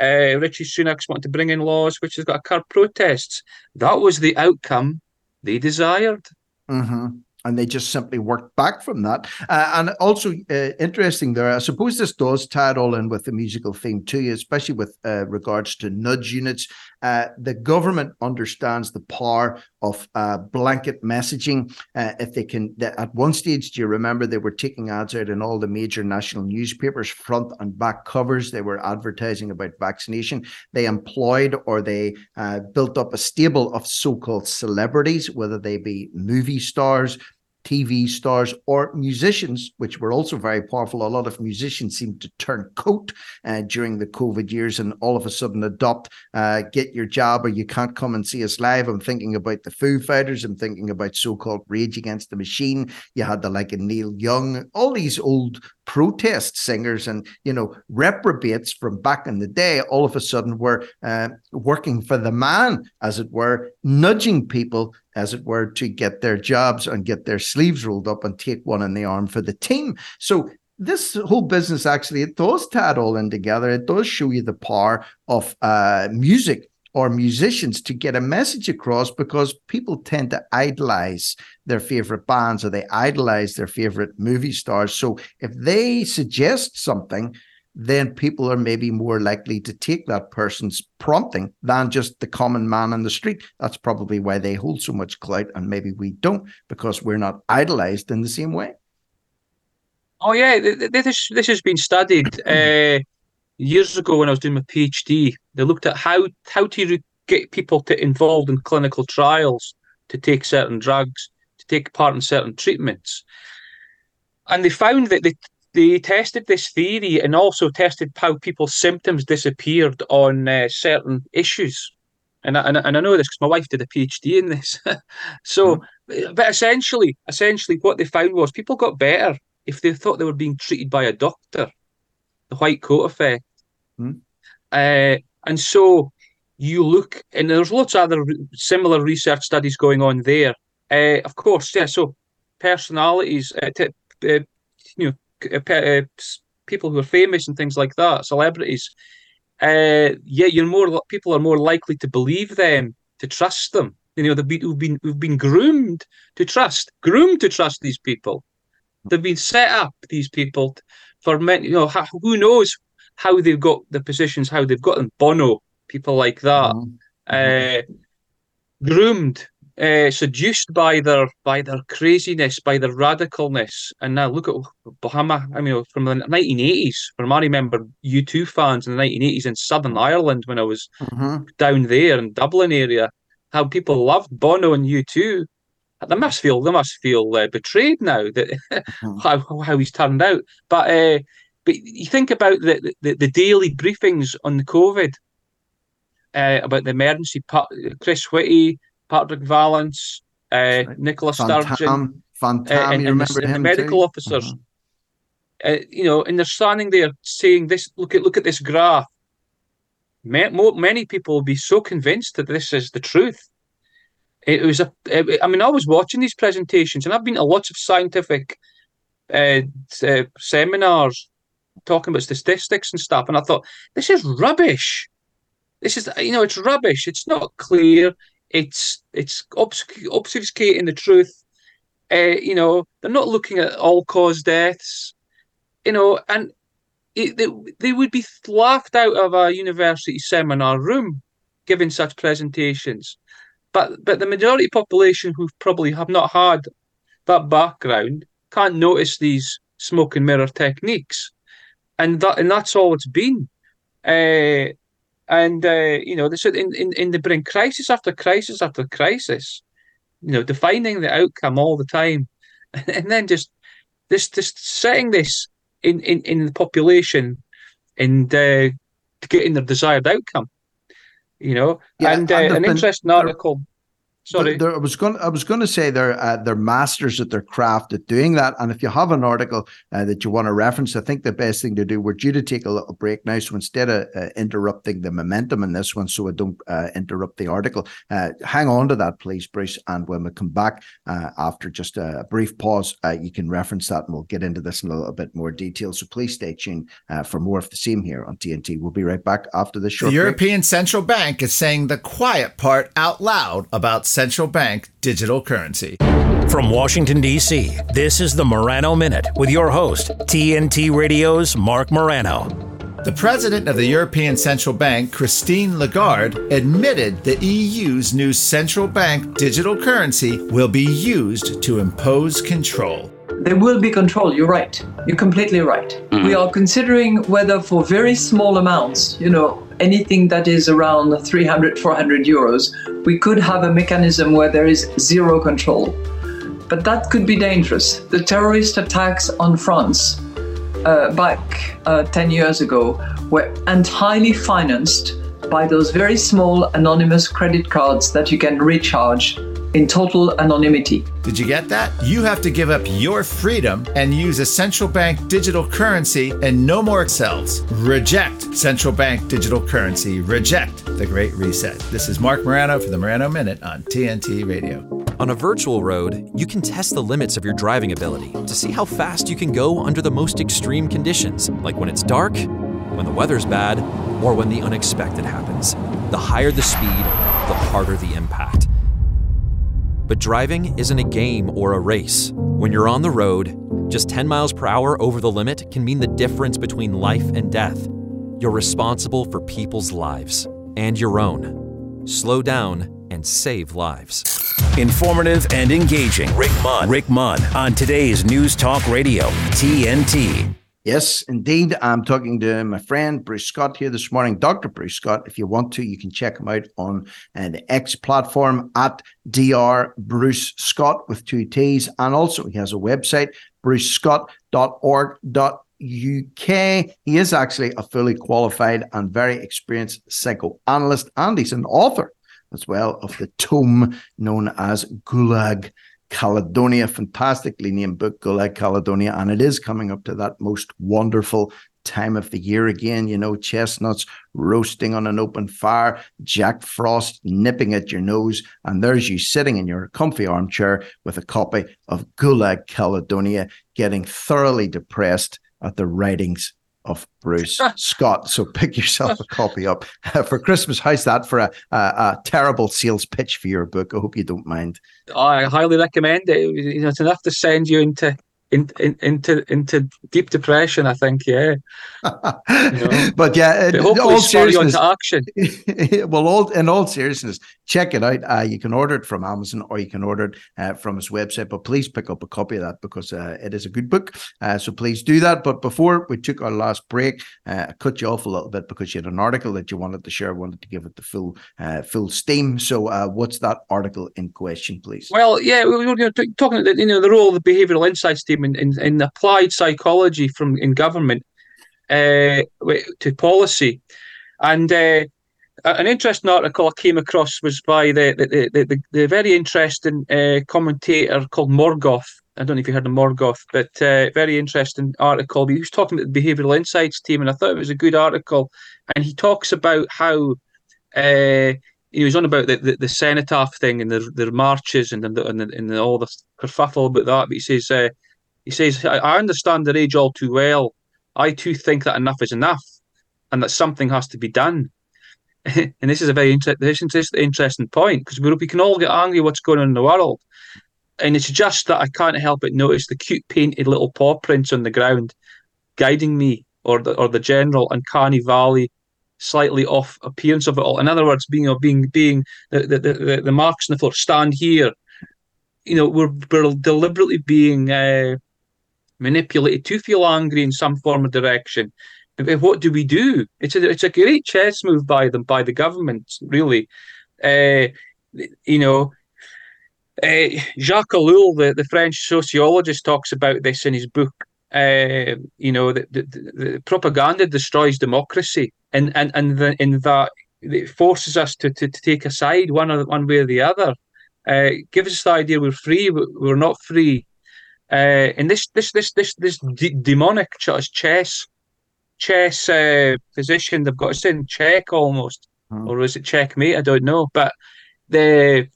uh, Rishi Sunak's wanting to bring in laws which has got to curb protests. That was the outcome they desired. hmm And they just simply worked back from that. Uh, and also uh, interesting there, I suppose this does tie it all in with the musical theme too, especially with uh, regards to nudge units. Uh, the government understands the power of uh, blanket messaging. Uh, if they can, at one stage, do you remember they were taking ads out in all the major national newspapers, front and back covers? They were advertising about vaccination. They employed or they uh, built up a stable of so called celebrities, whether they be movie stars, TV stars or musicians, which were also very powerful. A lot of musicians seemed to turn coat uh, during the COVID years and all of a sudden adopt uh, get your job or you can't come and see us live. I'm thinking about the Foo Fighters. I'm thinking about so called Rage Against the Machine. You had the like a Neil Young, all these old protest singers and you know reprobates from back in the day all of a sudden were uh, working for the man as it were nudging people as it were to get their jobs and get their sleeves rolled up and take one in the arm for the team so this whole business actually it does tie it all in together it does show you the power of uh, music or musicians to get a message across because people tend to idolize their favorite bands or they idolize their favorite movie stars. So if they suggest something, then people are maybe more likely to take that person's prompting than just the common man on the street. That's probably why they hold so much clout, and maybe we don't because we're not idolized in the same way. Oh yeah, th- th- this this has been studied uh, years ago when I was doing my PhD. They looked at how how to get people to involved in clinical trials to take certain drugs, to take part in certain treatments, and they found that they they tested this theory and also tested how people's symptoms disappeared on uh, certain issues. And I, and, I- and I know this because my wife did a PhD in this. so, but essentially, essentially, what they found was people got better if they thought they were being treated by a doctor. The white coat effect. Hmm. Uh, and so you look, and there's lots of other similar research studies going on there. Uh, of course, yeah. So personalities, uh, t- uh, you know, c- pe- s- people who are famous and things like that, celebrities. Uh, yeah, you're more people are more likely to believe them, to trust them. You know, they've been, we've been we've been groomed to trust, groomed to trust these people. They've been set up these people for many. You know, who knows how they've got the positions, how they've got them. Bono, people like that, uh, groomed, uh, seduced by their by their craziness, by their radicalness. And now look at Bahama. I mean, from the 1980s. From I remember U2 fans in the 1980s in Southern Ireland when I was Mhm. down there in Dublin area, how people loved Bono and U2. They must feel they must feel uh, betrayed now that how how he's turned out. But uh, but you think about the, the the daily briefings on the COVID uh, about the emergency. Chris Whitty, Patrick Vallance, uh, Nicola Van Sturgeon, Tam, uh, and, and the, the medical too? officers. Uh, you know, and they're standing there saying this. Look at look at this graph. Many people will be so convinced that this is the truth. It was a. I mean, I was watching these presentations, and I've been to lots of scientific uh, uh, seminars talking about statistics and stuff, and I thought this is rubbish. This is, you know, it's rubbish. It's not clear. It's it's obsc- obfuscating the truth. Uh, you know, they're not looking at all cause deaths. You know, and it, they, they would be laughed out of a university seminar room giving such presentations. But but the majority population who probably have not had that background can't notice these smoke and mirror techniques, and that and that's all it's been. Uh, and uh, you know, this in, in in they bring crisis after crisis after crisis, you know, defining the outcome all the time, and then just this just setting this in in, in the population and uh, getting their desired outcome. You know, Yeah, and, uh, an interesting article. Sorry, They're- I was going. I was going to say they're uh, they're masters at their craft at doing that. And if you have an article uh, that you want to reference, I think the best thing to do. We're due to take a little break now, so instead of uh, interrupting the momentum in this one, so I don't uh, interrupt the article, uh, hang on to that, please, Bruce. And when we come back uh, after just a brief pause, uh, you can reference that, and we'll get into this in a little bit more detail. So please stay tuned uh, for more of the same here on TNT. We'll be right back after this The short break. European Central Bank is saying the quiet part out loud about central bank digital currency. From Washington, D.C., this is the Morano Minute with your host, TNT Radio's Marc Morano. The president of the European Central Bank, Christine Lagarde, admitted the EU's new central bank digital currency will be used to impose control. There will be control, you're right. You're completely right. We are considering whether for very small amounts, you know, anything that is around 300, 400 euros, we could have a mechanism where there is zero control. But that could be dangerous. The terrorist attacks on France uh, back uh, 10 years ago were entirely financed by those very small anonymous credit cards that you can recharge in total anonymity. Did you get that? You have to give up your freedom and use a central bank digital currency and no more excels. Reject central bank digital currency. Reject the Great Reset. This is Marc Morano for the Morano Minute on TNT Radio. On a virtual road, you can test the limits of your driving ability to see how fast you can go under the most extreme conditions, like when it's dark, when the weather's bad, or when the unexpected happens. The higher the speed, the harder the impact. But driving isn't a game or a race. When you're on the road, just 10 miles per hour over the limit can mean the difference between life and death. You're responsible for people's lives and your own. Slow down and save lives. Informative and engaging. Rick Munn. Rick Munn on today's News Talk Radio, TNT. Yes, indeed. I'm talking to my friend Bruce Scott here this morning, Dr. Bruce Scott. If you want to, you can check him out on uh, the X platform at Dr. Bruce Scott with two T's. And also, he has a website, brucescott.org.uk. He is actually a fully qualified and very experienced psychoanalyst, and he's an author as well of the tome known as Gulag Caledonia, fantastically named book, Gulag Caledonia, and it is coming up to that most wonderful time of the year again. You know, chestnuts roasting on an open fire, Jack Frost nipping at your nose, and there's you sitting in your comfy armchair with a copy of Gulag Caledonia, getting thoroughly depressed at the writings of Bruce Scott. So pick yourself a copy up uh, for Christmas. How's that for a, a, a terrible sales pitch for your book? I hope you don't mind. I highly recommend it. It's enough to send you into in, in, into into deep depression. I think, yeah. but yeah, But in hopefully all seriousness, action. well, all in all seriousness, check it out. Uh, you can order it from Amazon or you can order it uh, from his website. But please pick up a copy of that because uh, it is a good book. Uh, so please do that. But before we took our last break, uh, I cut you off a little bit because you had an article that you wanted to share, wanted to give it the full uh, full steam. So uh, what's that article in question, please? Well, yeah, we were you know, talking about you know the role of the behavioural insights team in, in, in applied psychology from in government uh, to policy, and uh, an interesting article I came across was by the the, the, the, the very interesting uh, commentator called Morgoth. I don't know if you heard of Morgoth, but uh, very interesting article. He was talking about the behavioural insights team, and I thought it was a good article. And he talks about how uh, he was on about the, the, the cenotaph thing and the the marches and the, and, the, and all the kerfuffle about that. But he says uh, he says I, understand their age all too well. I too think that enough is enough, and that something has to be done. and this is a very inter- this is an interesting point because we, can all get angry what's going on in the world, and it's just that I can't help but notice the cute painted little paw prints on the ground, guiding me, or the or the general uncanny valley slightly off appearance of it all. In other words, being being being the the, the, the marks on the floor stand here. You know, we're we're deliberately being uh, manipulated to feel angry in some form of direction. What do we do? It's a it's a great chess move by them by the government, really. Uh, you know, uh, Jacques Ellul, the, the French sociologist, talks about this in his book. Uh, you know, the, the, the propaganda destroys democracy, and and and the, in that it forces us to, to, to take a side one or one way or the other. uh, gives us the idea we're free, we're not free. Uh, and this this this this this d- demonic ch- chess chess uh, position they've got us in check almost, Hmm. or is it checkmate? I don't know. But the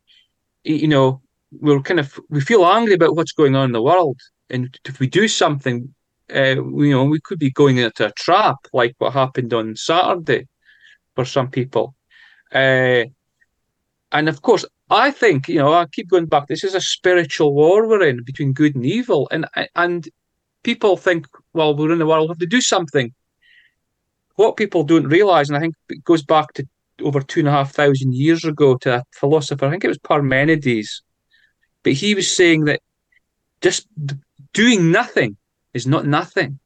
you know we're kind of we feel angry about what's going on in the world, and if we do something, uh, you know, we could be going into a trap like what happened on Saturday for some people. Uh, and of course, I think you know I keep going back. This is a spiritual war we're in between good and evil, and and people think, well, we're in the world, we have to do something. What people don't realize, and I think it goes back to over two and a half thousand years ago to a philosopher. I think it was Parmenides, but he was saying that just doing nothing is not nothing.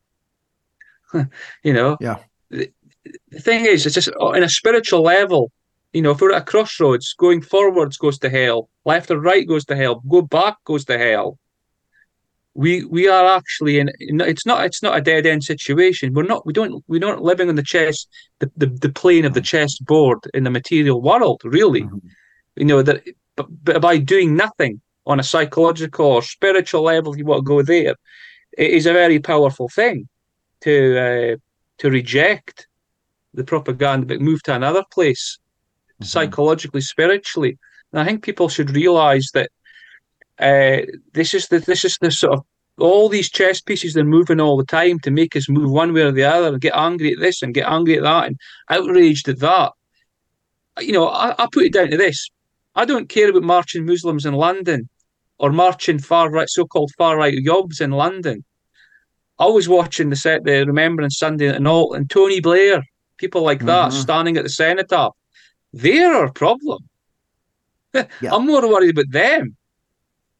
you know. Yeah. The, the thing is, it's just on a spiritual level. You know, if we're at a crossroads, going forwards goes to hell, left or right goes to hell, go back goes to hell. We we are actually in. It's not it's not a dead end situation. We're not we don't we're not living on the chess the, the, the plane of the chess board in the material world. Really, you know that. But, but by doing nothing on a psychological or spiritual level, you want to go there. It is a very powerful thing to uh, to reject the propaganda, but move to another place psychologically, spiritually. And I think people should realise that uh, this is the this is the sort of all these chess pieces they're moving all the time to make us move one way or the other and get angry at this and get angry at that and outraged at that. You know, I, I put it down to this. I don't care about marching Muslims in London or marching far right so-called far right yobs in London. I was watching the set the Remembrance Sunday and all and Tony Blair, people like that Mhm. standing at the cenotaph. They're our problem. I'm more worried about them.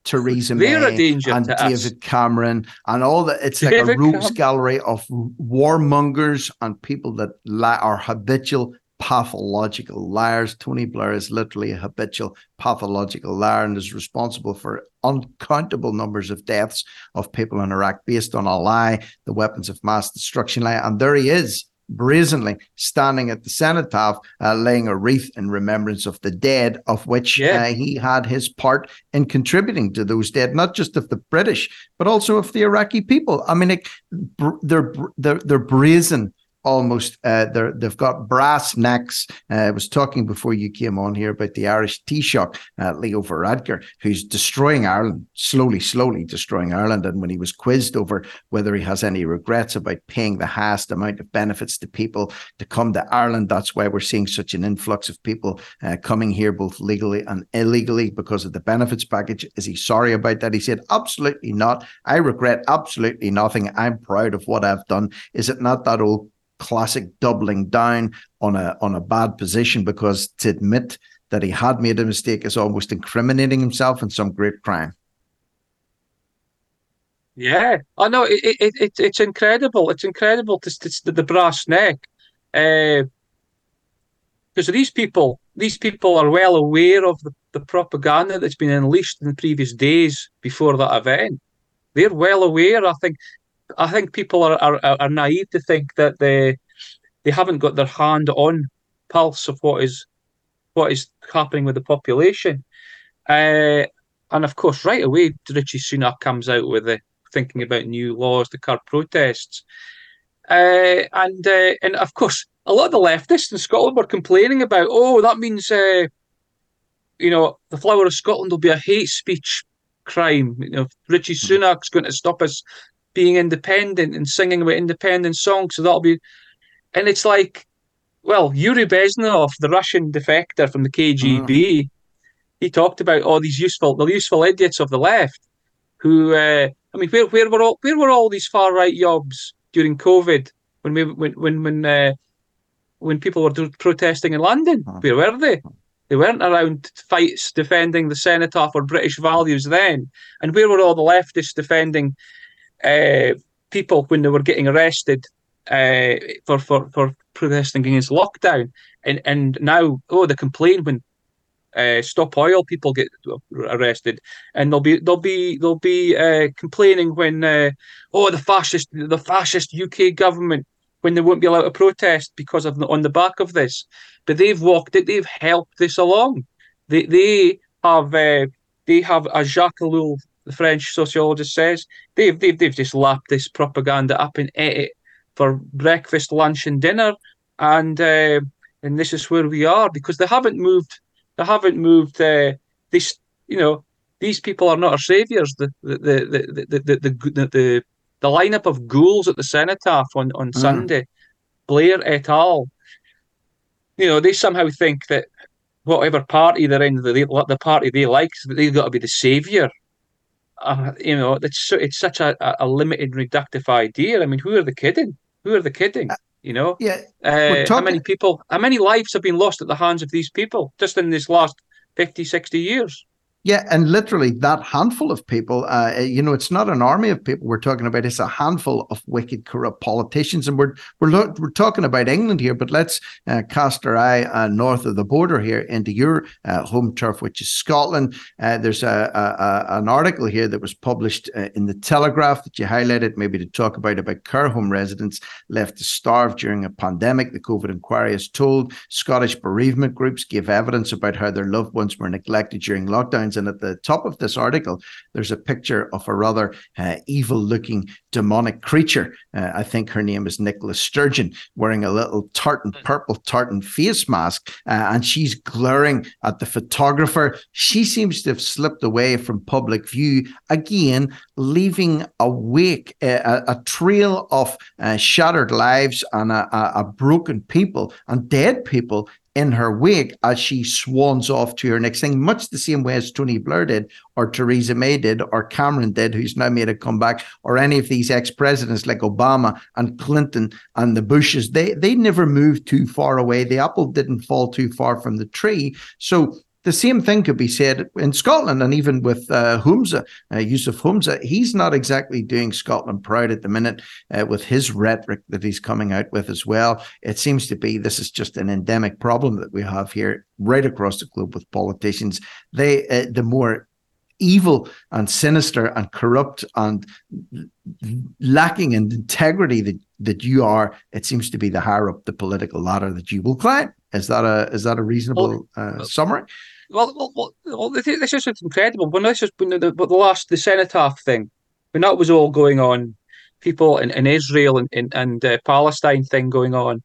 Theresa May and David us. Cameron and all that. It's like a David rogues Cam- gallery of warmongers and people that li- are habitual pathological liars. Tony Blair is literally a habitual pathological liar and is responsible for uncountable numbers of deaths of people in Iraq based on a lie, the weapons of mass destruction lie. And there he is. Brazenly standing at the cenotaph, uh, laying a wreath in remembrance of the dead, of which uh, he had his part in contributing to those dead, not just of the British, but also of the Iraqi people. I mean, it, br- they're br- they're they're brazen almost. Uh, they're they've got brass necks. Uh, I was talking before you came on here about the Irish Taoiseach, uh, Leo Varadkar, who's destroying Ireland slowly, slowly destroying Ireland. And when he was quizzed over whether he has any regrets about paying the highest amount of benefits to people to come to Ireland, that's why we're seeing such an influx of people uh, coming here both legally and illegally because of the benefits package. Is he sorry about that? He said, absolutely not. I regret absolutely nothing. I'm proud of what I've done. Is it not that old classic doubling down on a on a bad position because to admit that he had made a mistake is almost incriminating himself in some great crime. Yeah, oh, I know it, it, it, it's incredible. It's incredible to, to, the brass neck, eh, because these people, these people are well aware of the, the propaganda that's been unleashed in previous days before that event. They're well aware. I think, I think people are are, are naive to think that they they haven't got their hand on pulse of what is what is happening with the population. Uh, and of course, right away, Rishi Sunak comes out with the thinking about new laws to curb protests. Uh, and uh, and of course, a lot of the leftists in Scotland were complaining about, oh, that means, uh, you know, the flower of Scotland will be a hate speech crime. You know, Rishi Sunak's going to stop us being independent and singing about independent songs. So that'll be, and it's like, well, Yuri Bezmenov, the Russian defector from the KGB, he talked about all these useful, the useful idiots of the left, who, uh, I mean, where where were all where were all these far right yobs during COVID when we when when when uh, when people were do- protesting in London? Where were they? They weren't around fights defending the cenotaph or British values then. And where were all the leftists defending uh, people when they were getting arrested uh, for, for, for protesting against lockdown? And and now, oh, the complain when uh, stop oil people get arrested, and they'll be they'll be they'll be uh, complaining when uh, oh the fascist the fascist UK government when they won't be allowed to protest because of on the back of this, but they've walked it, they've helped this along. They they have uh, they have, as Jacques Ellul, the French sociologist, says, they've they've they've just lapped this propaganda up and ate it for breakfast, lunch, and dinner, and uh, and this is where we are because they haven't moved. They haven't moved. Uh, this, you know, these people are not our saviors. The the the the the the, the, the, the lineup of ghouls at the cenotaph on on mm. Sunday, Blair et al. You know, they somehow think that whatever party they're in, the the party they like, they've got to be the savior. Uh, you know, it's it's such a, a limited, reductive idea. I mean, who are they kidding? Who are they kidding? Uh, you know, yeah. Uh, how many people? How many lives have been lost at the hands of these people just in this last 50, 60 years? Yeah, and literally that handful of people, uh, you know, it's not an army of people we're talking about. It's a handful of wicked, corrupt politicians, and we're we're lo- we're talking about England here. But let's uh, cast our eye uh, north of the border here into your uh, home turf, which is Scotland. Uh, there's a, a, a, an article here that was published uh, in the Telegraph that you highlighted, maybe to talk about about care home residents left to starve during a pandemic. The COVID inquiry has told Scottish bereavement groups give evidence about how their loved ones were neglected during lockdown and at the top of this article, there's a picture of a rather uh, evil looking demonic creature. Uh, I think her name is Nicola Sturgeon, wearing a little tartan, hmm. purple tartan face mask, uh, and she's glaring at the photographer. She seems to have slipped away from public view again, leaving a wake, a, a trail of uh, shattered lives and a, a, a broken people and dead people in her wake as she swans off to her next thing, much the same way as Tony Blair did, or Theresa May did, or Cameron did, who's now made a comeback, or any of these ex-presidents like Obama and Clinton and the Bushes. They they never moved too far away. The apple didn't fall too far from the tree. So the same thing could be said in Scotland and even with uh, Humza, uh, Yousaf Humza. He's not exactly doing Scotland proud at the minute uh, with his rhetoric that he's coming out with as well. It seems to be this is just an endemic problem that we have here right across the globe with politicians. They, uh, the more evil and sinister and corrupt and lacking in integrity that, that you are, it seems to be the higher up the political ladder that you will climb. Is that a is that a reasonable uh, summary? Well, well, well, this is incredible. When this is when the, the, the last the cenotaph thing, when that was all going on, people in, in Israel and and, and uh, Palestine thing going on,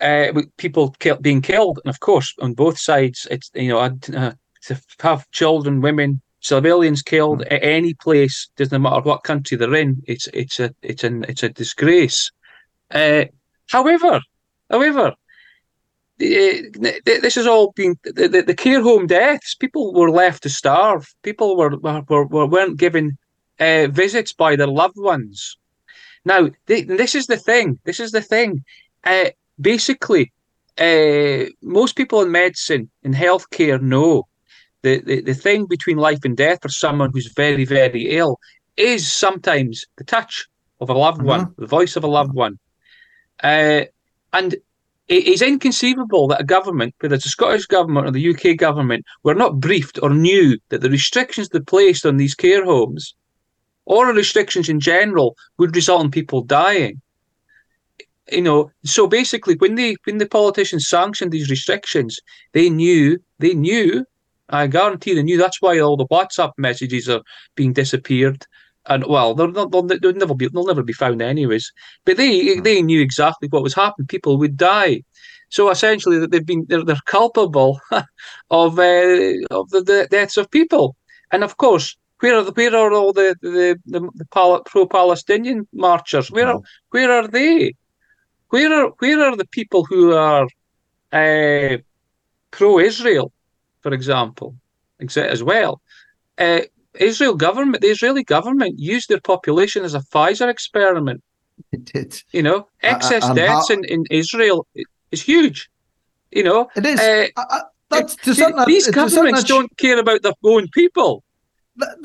uh, people being killed, and of course on both sides, it's you know uh, to have children, women, civilians killed mm. at any place, doesn't matter what country they're in. It's it's a it's an it's a disgrace. Uh, however, however, this has all been the, the, the, care home deaths. People were left to starve. People were, were, were weren't given uh, visits by their loved ones. Now, they, this is the thing. This is the thing. Uh, basically, uh, most people in medicine and healthcare know the, the, the thing between life and death for someone who's very, very ill is sometimes the touch of a loved mm-hmm. one, the voice of a loved one. Uh, and it is inconceivable that a government, whether it's the Scottish government or the UK government, were not briefed or knew that the restrictions they placed on these care homes or restrictions in general would result in people dying. You know, so basically when they when the politicians sanctioned these restrictions, they knew they knew, I guarantee they knew that's why all the WhatsApp messages are being disappeared and well, they'll, they'll, they'll, never be they'll never be found anyways. But they hmm. they knew exactly what was happening. People would die. So essentially, they've been they're, they're culpable of uh, of the, the, deaths of people. And of course, where are the, where are all the the, the, the pro Palestinian marchers? Where are where are they? Where are where are the people who are uh, pro Israel, for example, as well? Uh, Israel government, the Israeli government used their population as a Pfizer experiment. It did. You know, excess uh, deaths how... in, in Israel is huge. You know, it is. Uh, uh, these governments don't care about their own people.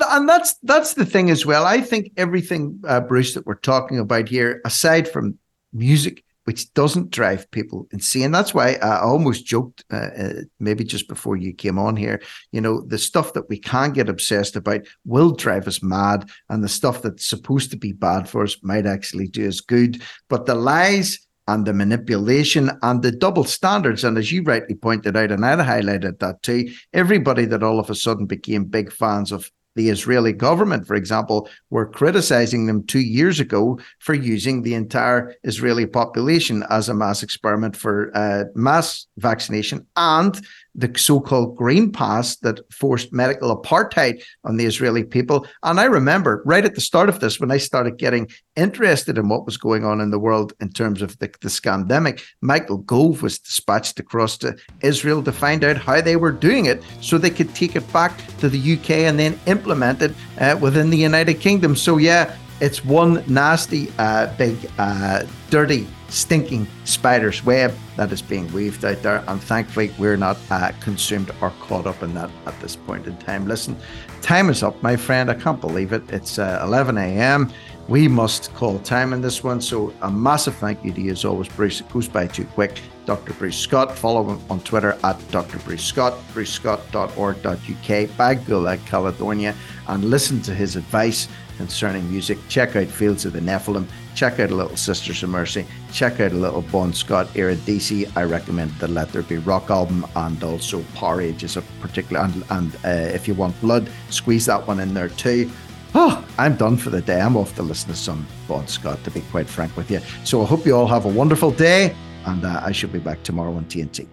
And that's that's the thing as well. I think everything, uh, Bruce, that we're talking about here, aside from music, which doesn't drive people insane. That's why I almost joked, uh, uh, maybe just before you came on here, you know, the stuff that we can get obsessed about will drive us mad, and the stuff that's supposed to be bad for us might actually do us good. But the lies and the manipulation and the double standards. And as you rightly pointed out, and I'd highlighted that too, everybody that all of a sudden became big fans of the Israeli government, for example, were criticizing them two years ago for using the entire Israeli population as a mass experiment for uh, mass vaccination and the so-called green pass that forced medical apartheid on the Israeli people. And I remember right at the start of this, when I started getting interested in what was going on in the world in terms of the, the scandemic, Michael Gove was dispatched across to Israel to find out how they were doing it so they could take it back to the UK and then implement it uh, within the United Kingdom. So, yeah, it's one nasty, uh, big, uh, dirty stinking spider's web that is being weaved out there. And thankfully, we're not uh, consumed or caught up in that at this point in time. Listen, time is up, my friend. I can't believe it. It's uh, 11 a.m. We must call time in this one. So, a massive thank you to you as always, Bruce. It goes by too quick. Dr. Bruce Scott. Follow him on Twitter at Dr. Bruce Scott, brucescott.org.uk, Bagula, Caledonia, and listen to his advice concerning music. Check out Fields of the Nephilim check out a little Sisters of Mercy, check out a little Bon Scott era DC. I recommend the Let There Be Rock album and also Powerage is a particular and, and uh, if you want blood, squeeze that one in there too. Oh, I'm done for the day. I'm off to listen to some Bon Scott, to be quite frank with you. So I hope you all have a wonderful day, and uh, I shall be back tomorrow on TNT.